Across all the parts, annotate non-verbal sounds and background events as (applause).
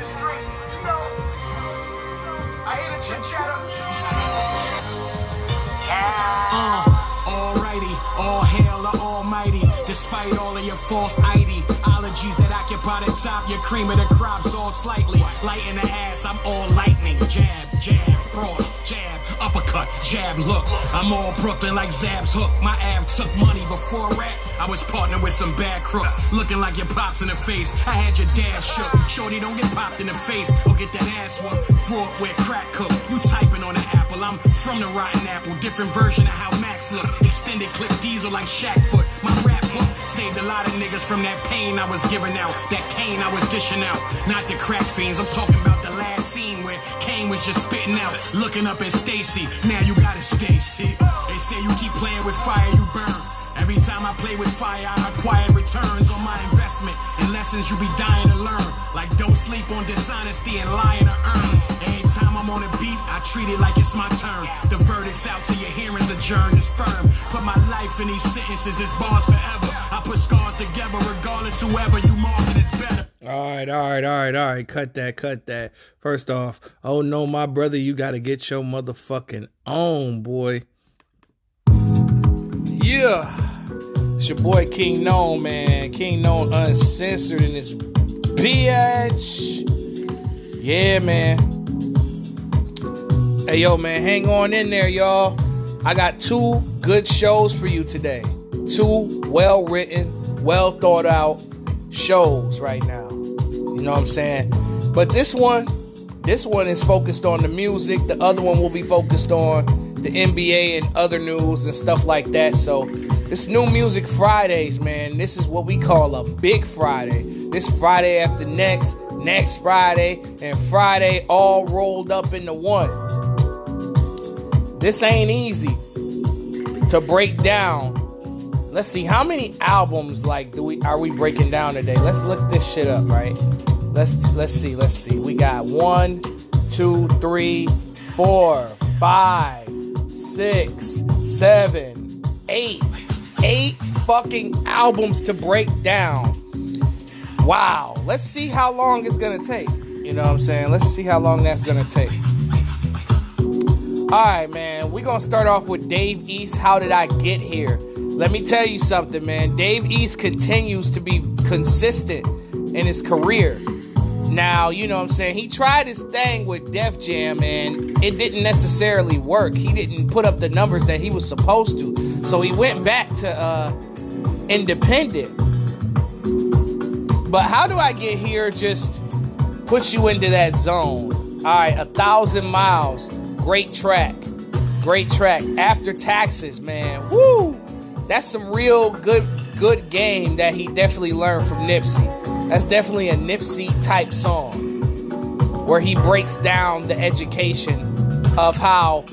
the streets. You know, I hear the chit chatter. Uh, alrighty, all hail the Almighty. Despite all of your false ID, ideologies that occupy the top, your cream of the crops all slightly. Light in the ass, I'm all lightning. Jab, jab, cross, jab, uppercut, jab, look. I'm all Brooklyn like Zab's hook. My ab took money before rap. I was partnered with some bad crooks, looking like your pops in the face. I had your dad shook. Shorty, don't get popped in the face or get that ass whooped. Grew up where crack cook. You typing on the apple. I'm from the rotten apple. Different version of how Max look. Extended clip diesel like Shaq foot. My rap book saved a lot of niggas from that pain I was giving out. That cane I was dishing out. Not the crack fiends. I'm talking about the last scene where Kane was just spitting out. Looking up at Stacy. Now you gotta stay, see. They say you keep playing with fire, you burn. Every time I play with fire, I acquire returns on my investment and lessons you be dying to learn. Like don't sleep on dishonesty and lying to earn. Every time I'm on a beat, I treat it like it's my turn. The verdict's out till your hearing's adjourned. It's firm. Put my life in these sentences, it's bars forever. I put scars together, regardless whoever you market is better. All right, all right, all right, all right. Cut that, cut that. First off, oh no, my brother, you got to get your motherfucking own, boy. Yeah. It's your boy King Known, man. King Known uncensored in this bitch. Yeah, man. Hey, yo, man, hang on in there, y'all. I got two good shows for you today. Two well written, well thought out shows right now. You know what I'm saying? But this one, this one is focused on the music. The other one will be focused on the NBA and other news and stuff like that. So this new music Fridays, man. This is what we call a big Friday. This Friday after next, next Friday, and Friday all rolled up into one. This ain't easy to break down. Let's see how many albums like do we are we breaking down today? Let's look this shit up, right? Let's let's see, let's see. We got one, two, three, four, five, six, seven, eight, eight fucking albums to break down. Wow. Let's see how long it's gonna take. You know what I'm saying? Let's see how long that's gonna take. All right, man. We're gonna start off with Dave East. How did I get here? Let me tell you something, man. Dave East continues to be consistent in his career. Now, you know what I'm saying? He tried his thing with Def Jam and it didn't necessarily work. He didn't put up the numbers that he was supposed to. So he went back to uh, independent. But how do I get here? Just put you into that zone. All right, a thousand miles. Great track. Great track. After taxes, man. Woo! That's some real good good game that he definitely learned from Nipsey. That's definitely a Nipsey type song where he breaks down the education of how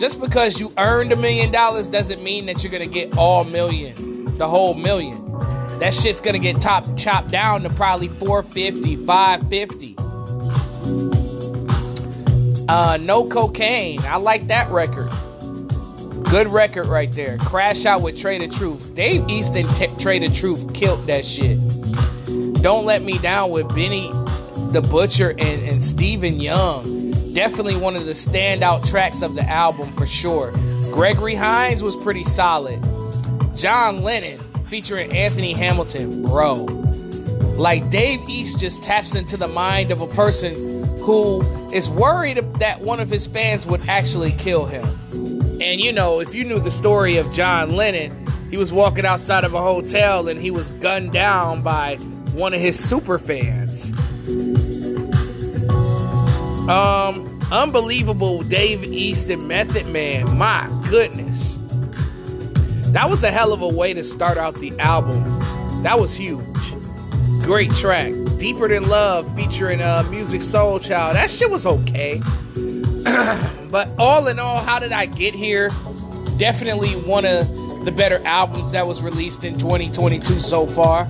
just because you earned a million dollars doesn't mean that you're gonna get all million, the whole million. That shit's gonna get top chopped down to probably 450, 550. Uh, no cocaine. I like that record. Good record right there. Crash out with Trae tha Truth. Dave Easton t- Trae tha Truth killed that shit. Don't Let Me Down with Benny the Butcher and, and Stephen Young. Definitely one of the standout tracks of the album for sure. Gregory Hines was pretty solid. John Lennon featuring Anthony Hamilton, bro. Like Dave East just taps into the mind of a person who is worried that one of his fans would actually kill him. And you know, if you knew the story of John Lennon, he was walking outside of a hotel and he was gunned down by one of his super fans. Um, unbelievable Dave East and Method Man. My goodness. That was a hell of a way to start out the album. That was huge. Great track. Deeper Than Love featuring uh, Musiq Soulchild. That shit was okay. (clears throat) but all in all, how did I get here? Definitely one of the better albums that was released in 2022 so far.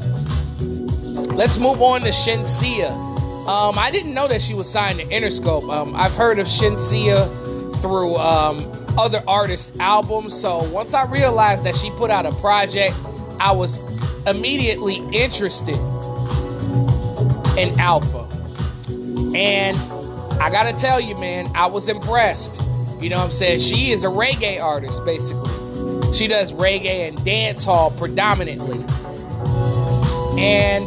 Let's move on to Shenseea. Um, I didn't know that she was signed to Interscope. Um, I've heard of Shenseea through um, other artists' albums. So once I realized that she put out a project, I was immediately interested in Alpha. And I gotta tell you, man, I was impressed. You know what I'm saying? She is a reggae artist, basically. She does reggae and dance hall predominantly. And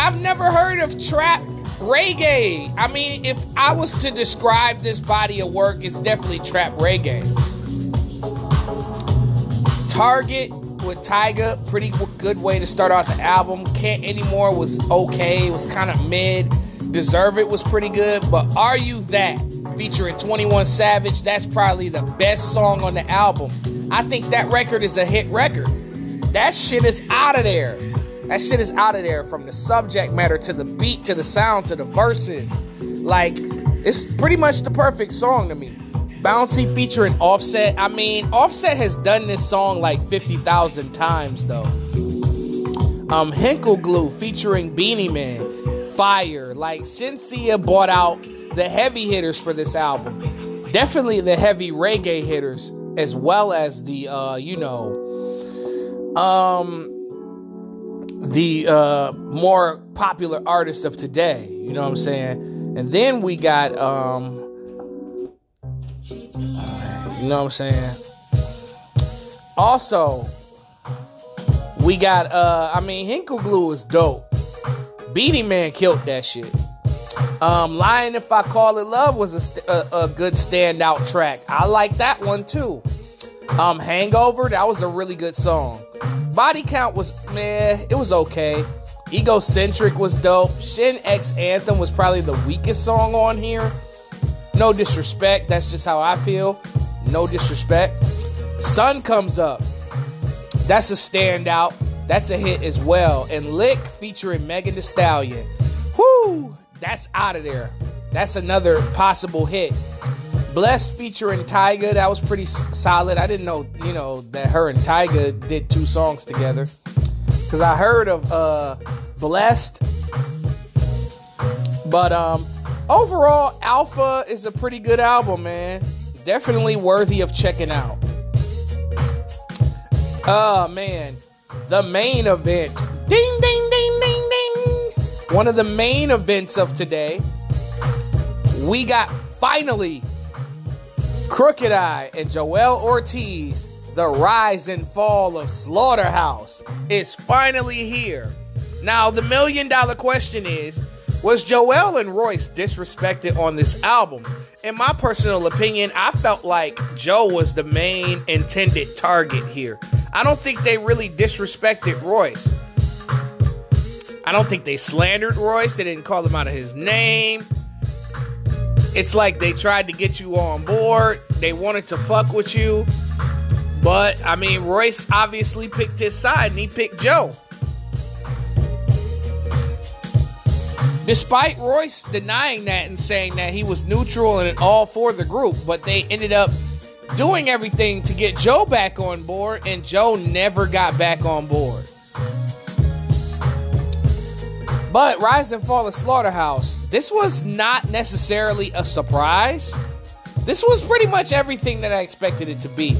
I've never heard of trap reggae. I mean, if I was to describe this body of work, it's definitely trap reggae. Target with Tyga, pretty good way to start off the album. Can't Anymore was okay, it was kind of mid. Deserve It was pretty good, but Are You That? featuring 21 Savage, that's probably the best song on the album. I think that record is a hit record. That shit is out of there. That shit is out of there from the subject matter to the beat to the sound to the verses. Like, it's pretty much the perfect song to me. Bouncy featuring Offset. I mean, Offset has done this song like 50,000 times though. Um, Henkel Glue featuring Beenie Man. Fire. Like, Shenseea bought out the heavy hitters for this album. Definitely the heavy reggae hitters, as well as the, uh, you know, um, the uh, more popular artists of today. You know what I'm saying? And then we got, um, you know what I'm saying? Also, we got, uh, I mean, Henkel Glue is dope. Beenie Man killed that shit. Um, Lying If I Call It Love was a, st- a, a, good standout track. I like that one too. Um, Hangover, that was a really good song. Body Count was, man, it was okay. Egocentric was dope. Shin X Anthem was probably the weakest song on here. No disrespect, that's just how I feel. No disrespect. Sun Comes Up, that's a standout. That's a hit as well. And Lick featuring Megan Thee Stallion. Whoo! That's out of there. That's another possible hit. Blessed featuring Tyga, that was pretty solid. I didn't know, you know, that her and Tyga did two songs together. Cause I heard of uh Blessed. But um overall, Alpha is a pretty good album, man. Definitely worthy of checking out. Oh man. The main event. Ding ding ding ding ding. One of the main events of today. We got finally Crooked I and Joell Ortiz, the rise and fall of Slaughterhouse, is finally here. Now, the million dollar question is Was Joell and Royce disrespected on this album? In my personal opinion, I felt like Joe was the main intended target here. I don't think they really disrespected Royce. I don't think they slandered Royce, they didn't call him out of his name. It's like they tried to get you on board. They wanted to fuck with you. But, I mean, Royce obviously picked his side and he picked Joe. Despite Royce denying that and saying that he was neutral and all for the group, but they ended up doing everything to get Joe back on board, and Joe never got back on board. But Rise and Fall of Slaughterhouse, this was not necessarily a surprise. This was pretty much everything that I expected it to be.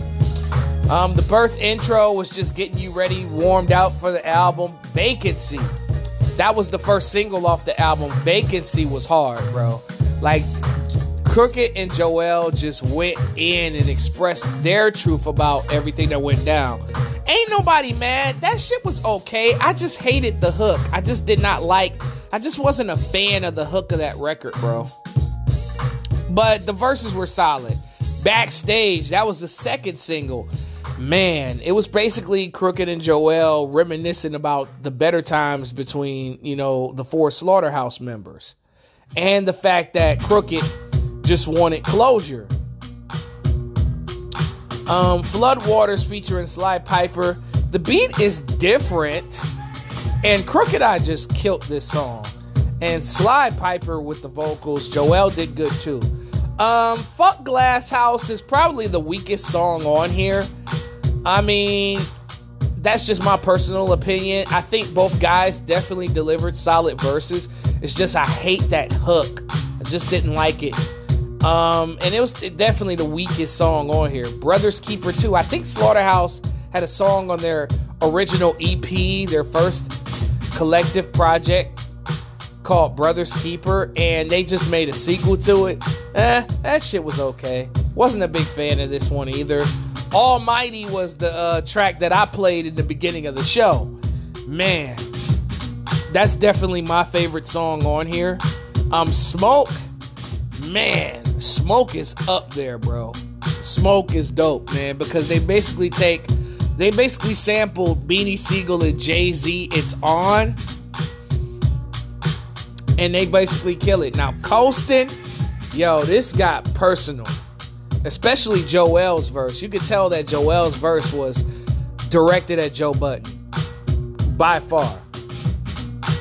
Um, the birth intro was just getting you ready, warmed out for the album. Vacancy. That was the first single off the album. Vacancy was hard, bro. Like, Crooked and Joell just went in and expressed their truth about everything that went down. Ain't nobody mad. That shit was okay. I just hated the hook. I just did not like, I just wasn't a fan of the hook of that record, bro. But the verses were solid. Backstage, that was the second single. Man, it was basically Crooked and Joell reminiscing about the better times between, you know, the four Slaughterhouse members. And the fact that Crooked just wanted closure. Um, Floodwaters featuring Sly Pyper. The beat is different, and Crooked I just killed this song. And Sly Pyper with the vocals. Joell did good too. Um, Fuck Glass House is probably the weakest song on here. I mean, that's just my personal opinion. I think both guys definitely delivered solid verses. It's just I hate that hook. I just didn't like it. Um, and it was definitely the weakest song on here. Brothers Keeper 2. I think Slaughterhouse had a song on their original EP, their first collective project called Brothers Keeper, and they just made a sequel to it. Eh, that shit was okay. Wasn't a big fan of this one either. Almighty was the uh, track that I played in the beginning of the show. Man, that's definitely my favorite song on here. Um, Smoke, man, Smoke is up there, bro. Smoke is dope, man, because they basically take, they basically sampled Beanie Sigel and Jay Z. It's on, and they basically kill it. Now, Coastin, yo, this got personal, especially Joell's verse. You could tell that Joell's verse was directed at Joe Budden by far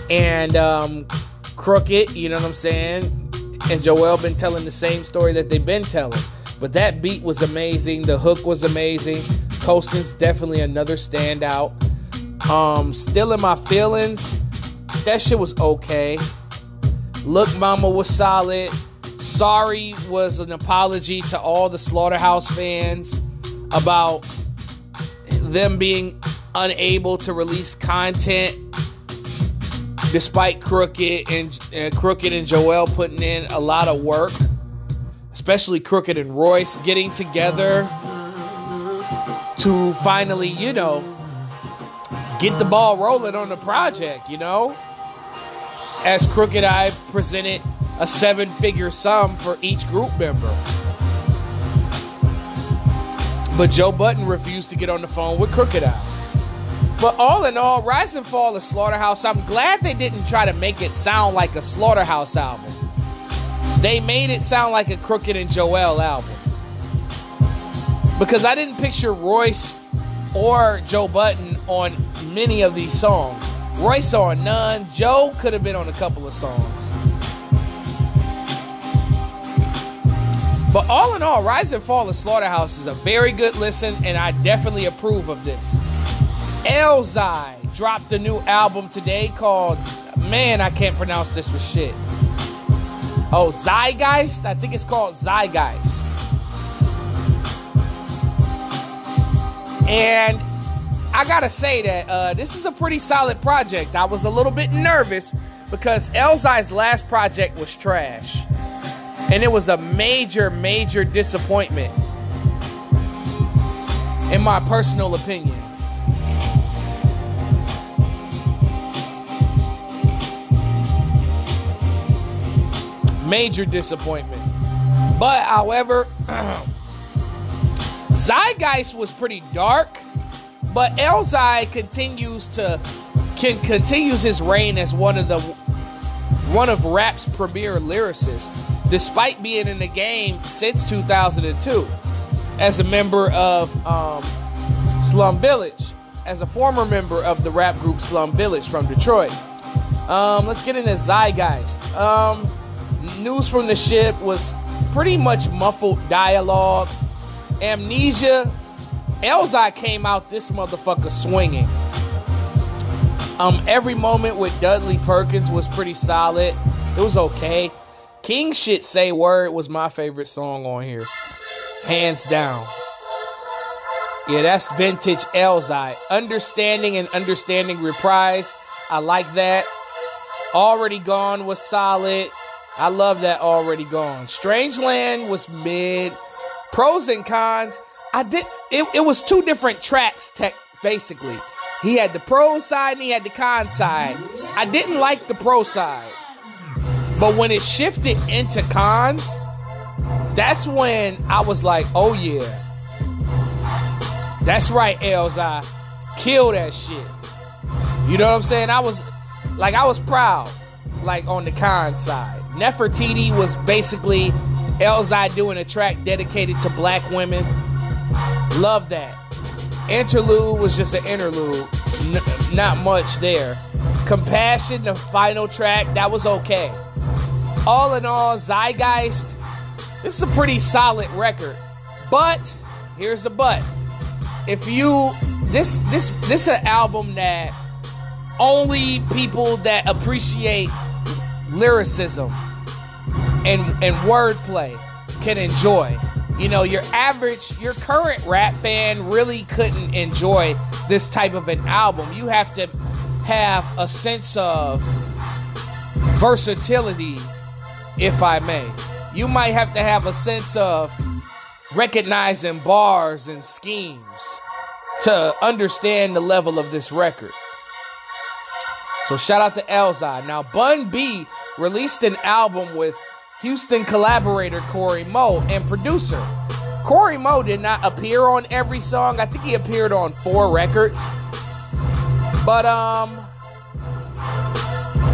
and um, Crooked, you know what I'm saying? And Joell been telling the same story that they've been telling. But that beat was amazing. The hook was amazing. Coastin's definitely another standout. Um, Still in my feelings. That shit was okay. Look Mama was solid. Sorry was an apology to all the Slaughterhouse fans about them being unable to release content despite Crooked and uh, Crooked and Joell putting in a lot of work, especially Crooked and Royce getting together to finally, you know, get the ball rolling on the project, you know? As Crooked I presented a seven-figure sum for each group member. But Joe Budden refused to get on the phone with Crooked I. But all in all, Rise and Fall of Slaughterhouse, I'm glad they didn't try to make it sound like a Slaughterhouse album. They made it sound like a Crooked and Joell album. Because I didn't picture Royce or Joe Budden on many of these songs. Royce on none. Joe could have been on a couple of songs. But all in all, Rise and Fall of Slaughterhouse is a very good listen, and I definitely approve of this. Elzhi dropped a new album today called Man, I can't pronounce this for shit. Oh, Zeitgeist? I think it's called Zeitgeist. And I gotta say that uh, this is a pretty solid project. I was a little bit nervous because Elzhi's last project was trash. And it was a major, major disappointment, in my personal opinion. Major disappointment. But, however, (clears throat) Zeitgeist was pretty dark, but Elzhi continues to can continues his reign as one of the one of rap's premier lyricists, despite being in the game since 2002 as a member of um, Slum Village, as a former member of the rap group Slum Village from Detroit. Um, let's get into Zeitgeist. Um, news from the ship was pretty much muffled dialogue. Amnesia. Elzhi came out this motherfucker swinging. Um, every moment with Dudley Perkins was pretty solid. It was okay. King shit say word was my favorite song on here, hands down. Yeah, that's vintage Elzhi. Understanding and understanding reprise. I like that. Already gone was solid. I love that already gone. Strangeland was mid. Pros and cons. I did. It, it was two different tracks. Tech basically. He had the pro side and he had the con side. I didn't like the pro side. But when it shifted into cons, that's when I was like, oh yeah. That's right, Elzhi. Kill that shit. You know what I'm saying? I was like I was proud, like on the con side. Nefertiti was basically Elzhi doing a track dedicated to black women. Love that. Interlude was just an interlude. N- not much there. Compassion, the final track, that was okay. All in all, Zeitgeist, this is a pretty solid record. But here's the but. If you this this this is an album that only people that appreciate lyricism and and wordplay can enjoy. You know, your average, your current rap fan really couldn't enjoy this type of an album. You have to have a sense of versatility, if I may. You might have to have a sense of recognizing bars and schemes to understand the level of this record. So shout out to Elzhi. Now Bun B released an album with Houston collaborator Cory Mo and producer. Cory Mo did not appear on every song. I think he appeared on four records. But um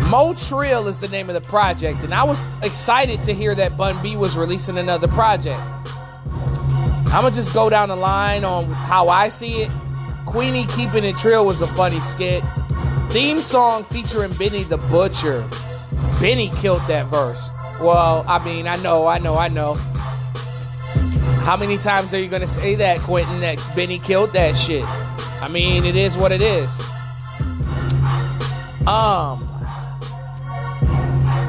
Mo Trill is the name of the project, and I was excited to hear that Bun B was releasing another project. I'm gonna just go down the line on how I see it. Queenie Keeping It Trill was a funny skit. Theme song featuring Benny the Butcher. Benny killed that verse. Well, I mean, I know, I know, I know. How many times are you gonna say that, Quentin, that Benny killed that shit? I mean, it is what it is. Um,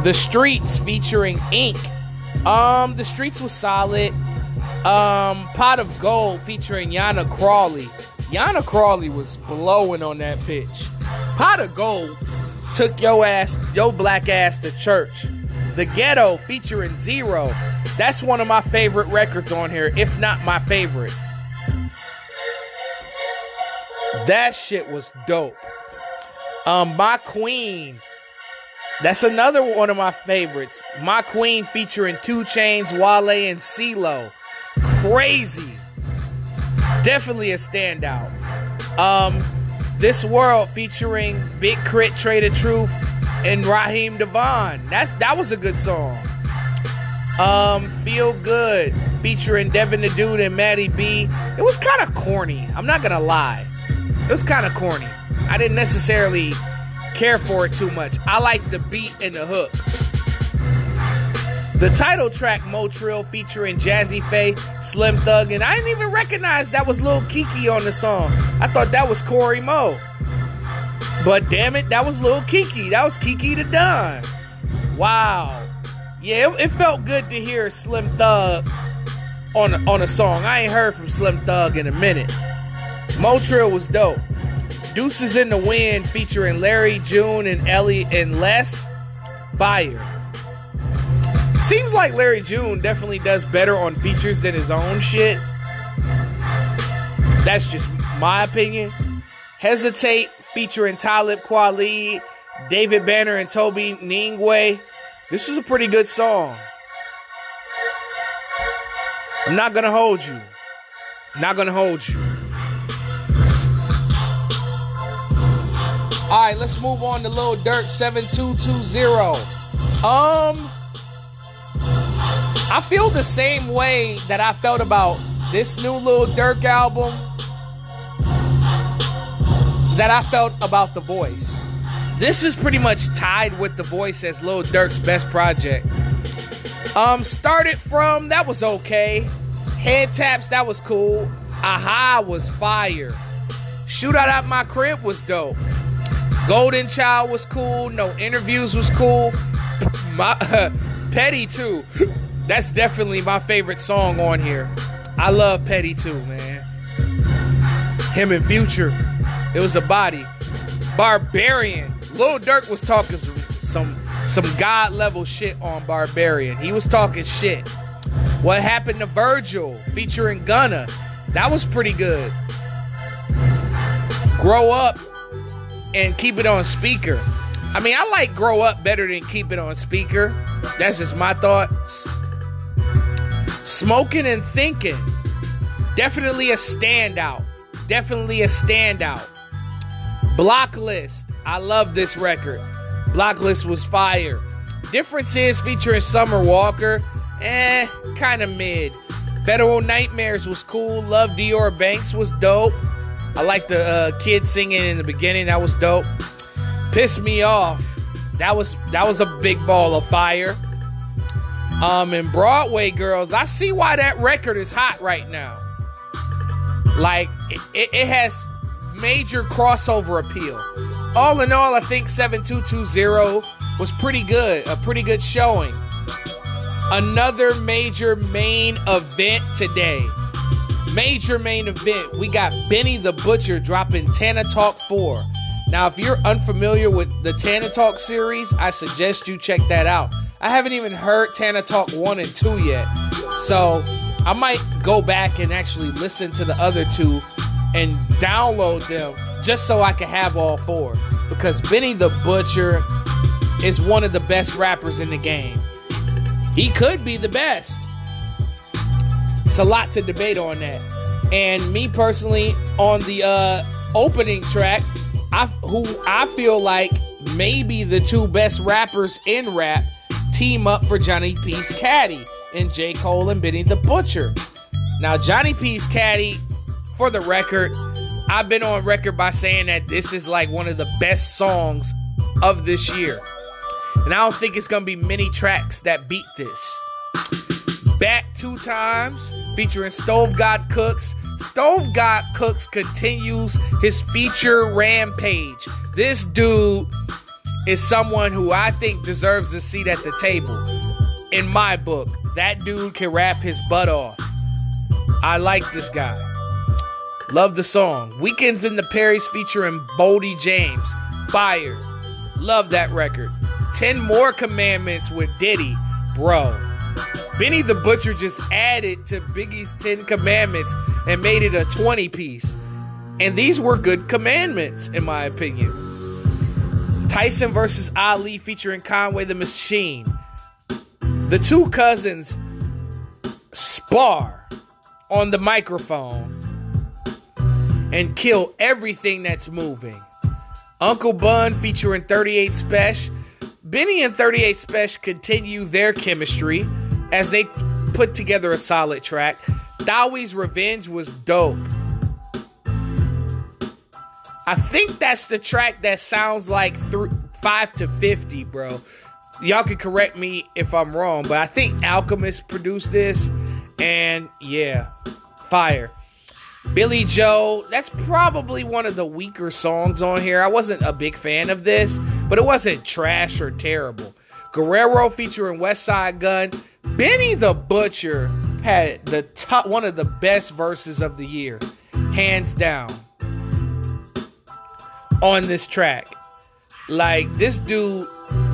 the Streets featuring Ink. Um, The Streets was solid. Um, Pot of Gold featuring Yana Crawley. Yana Crawley was blowing on that bitch. Pot of Gold took your ass, your black ass to church. The Ghetto featuring Z-Ro. That's one of my favorite records on here, if not my favorite. That shit was dope. Um, My Queen that's another one of my favorites. My Queen featuring 2 Chainz, Wale, and CeeLo. Crazy. Definitely a standout. Um, This World featuring Big K.R.I.T., Trader Truth, and Raheem DeVaughn. That's that was a good song. Um, Feel Good featuring Devin the Dude and Maddie B. It was kind of corny. I'm not gonna lie. It was kind of corny. I didn't necessarily care for it too much. I like the beat and the hook. The title track Motrill featuring Jazzy Pha, Slim Thug, and I didn't even recognize that was Lil Keke on the song. I thought that was Cory Mo. But damn it, that was little Keke. That was Keke the Don. Wow. Yeah, it, it felt good to hear Slim Thug on a, on a song. I ain't heard from Slim Thug in a minute. Motrill was dope. Deuces in the Wind featuring Larry, June, and Ellie and Les. Fire. Seems like Larry June definitely does better on features than his own shit. That's just my opinion. Hesitate featuring Talib Kweli, David Banner, and Tobe Nwigwe. This is a pretty good song. I'm not gonna hold you. Not gonna hold you. All right, let's move on to Lil Durk 7220. Um, I feel the same way that I felt about this new Lil Durk album that I felt about The Voice. This is pretty much tied with The Voice as Lil Durk's best project. Um, started from that was okay. Head taps that was cool. Aha was fire. Shootout at my crib was dope. Golden Child was cool. No interviews was cool. (laughs) My (laughs) Petty too. (laughs) That's definitely my favorite song on here. I love Petty too, man. Him and Future. It was a body. Barbarian. Lil Durk was talking some some, god level shit on Barbarian. He was talking shit. What happened to Virgil featuring Gunna? That was pretty good. Grow up and keep it on speaker. I mean, I like grow up better than keep it on speaker. That's just my thoughts. Smoking and thinking. Definitely a standout. Definitely a standout. Blocklist. I love this record. Blocklist was fire. Differences featuring Summer Walker. Eh, kind of mid. Federal Nightmares was cool. Love Dior Banks was dope. I like the uh, kid singing in the beginning. That was dope. Piss me off. That was that was a big ball of fire. Um, and Broadway Girls, I see why that record is hot right now. Like it, it, it has major crossover appeal. All in all, I think 7220 was pretty good. A pretty good showing. Another major main event today major main event, we got Benny the Butcher dropping Tana Talk 4. Now, if you're unfamiliar with the Tana Talk series, I suggest you check that out. I haven't even heard Tana Talk 1 and 2 yet. So I might go back and actually listen to the other two and download them just so I can have all four. Because Benny the Butcher is one of the best rappers in the game. He could be the best. It's a lot to debate on that. And me personally, on the uh, opening track, I who I feel like maybe the two best rappers in rap team up for Johnny P's Caddy and J. Cole and Benny the Butcher. Now, Johnny P's Caddy, for the record, I've been on record by saying that this is like one of the best songs of this year. And I don't think it's gonna be many tracks that beat this. Back two times, featuring Stove God Cooks. Stove God Cooks continues his feature rampage. This dude is someone who I think deserves a seat at the table. In my book, that dude can rap his butt off. I like this guy. Love the song. Weekends in the Perrys featuring Boldy James. Fire. Love that record. 10 more commandments with Diddy. Bro. Benny the Butcher just added to Biggie's 10 commandments and made it a 20 piece. And these were good commandments, in my opinion. Tyson versus Ali featuring Conway the Machine. The two cousins spar on the microphone and kill everything that's moving. Uncle Bun featuring 38 Spesh. Benny and 38 Spesh continue their chemistry as they put together a solid track. Dowies Revenge was dope. I think that's the track that sounds like th- 5 to 50, bro. Y'all can correct me if I'm wrong, but I think Alchemist produced this. And yeah, fire. Billy Joe, that's probably one of the weaker songs on here. I wasn't a big fan of this, but it wasn't trash or terrible. Guerrero featuring Westside Gun. Benny the Butcher had the top one of the best verses of the year, hands down. On this track. Like this dude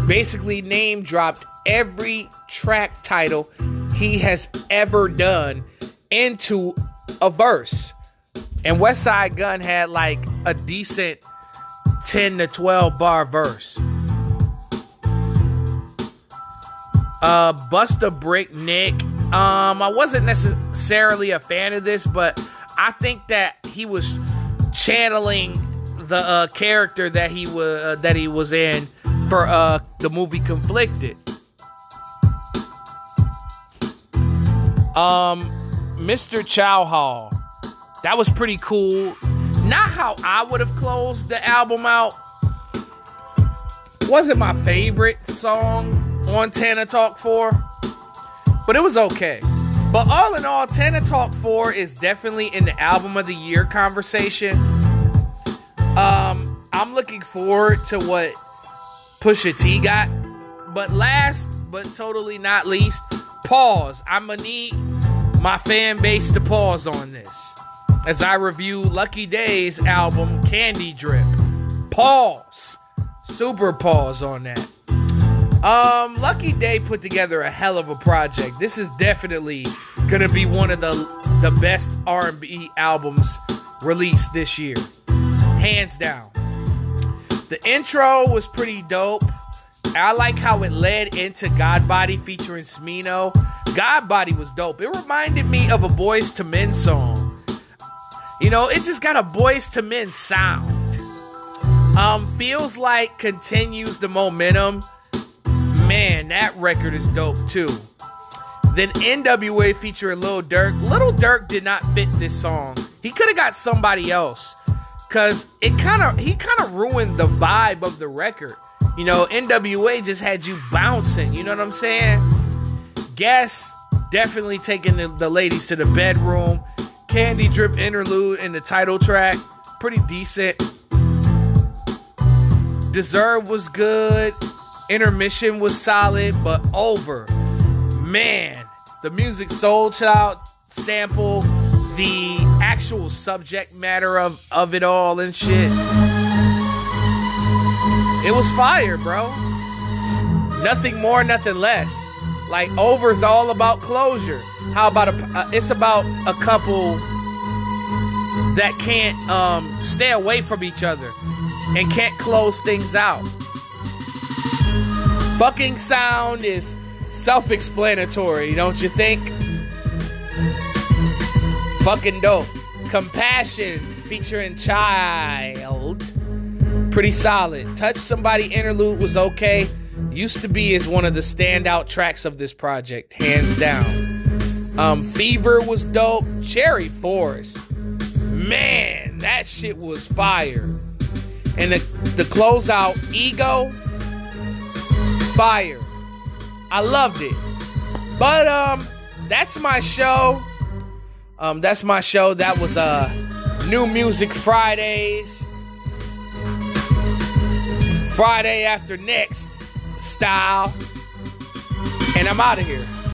basically name dropped every track title he has ever done into a verse. And Westside Gun had like a decent 10 to 12 bar verse. Uh Busta Brick Nick. Um, I wasn't necessarily a fan of this, but I think that he was channeling the uh, character that he was uh, that he was in for uh, the movie Conflicted. Um, Mr. Chow Hall. That was pretty cool. Not how I would have closed the album out. Wasn't my favorite song on Tana Talk 4, but it was okay. But all in all, Tana Talk 4 is definitely in the album of the year conversation. Um, I'm looking forward to what Pusha T got. But last but totally not least, pause. I'm gonna need my fan base to pause on this as I review Lucky Daye's album Candy Drip. Pause. Super pause on that. Um, Lucky Daye put together a hell of a project. This is definitely gonna be one of the the best R&B albums released this year, hands down. The intro was pretty dope. I like how it led into God Body featuring Smino. God Body was dope. It reminded me of a Boyz II Men song. You know, it just got a Boyz II Men sound. Um, feels like continues the momentum. Man, that record is dope too. Then NWA featuring Lil Durk. Little Durk did not fit this song. He could have got somebody else. Cause it kind of he kind of ruined the vibe of the record. You know, NWA just had you bouncing. You know what I'm saying? Guess definitely taking the, the ladies to the bedroom. Candy Drip interlude in the title track, pretty decent. Deserve was good. Intermission was solid, but over. Man, the Musiq Soulchild sample, the actual subject matter of, of it all and shit. It was fire, bro. Nothing more, nothing less. Like over's all about closure. How about a? Uh, it's about a couple that can't um, stay away from each other and can't close things out. Fucking sound is self-explanatory, don't you think? Fucking dope. Compassion featuring Child. Pretty solid. Touch Somebody interlude was okay. Used to be is one of the standout tracks of this project, hands down. Um, Fever was dope. Cherry Forest. Man, that shit was fire. And the, the closeout, Ego, fire. I loved it. But um, that's my show. Um, that's my show. That was uh New Music Fridays. Friday after next style. And I'm out of here.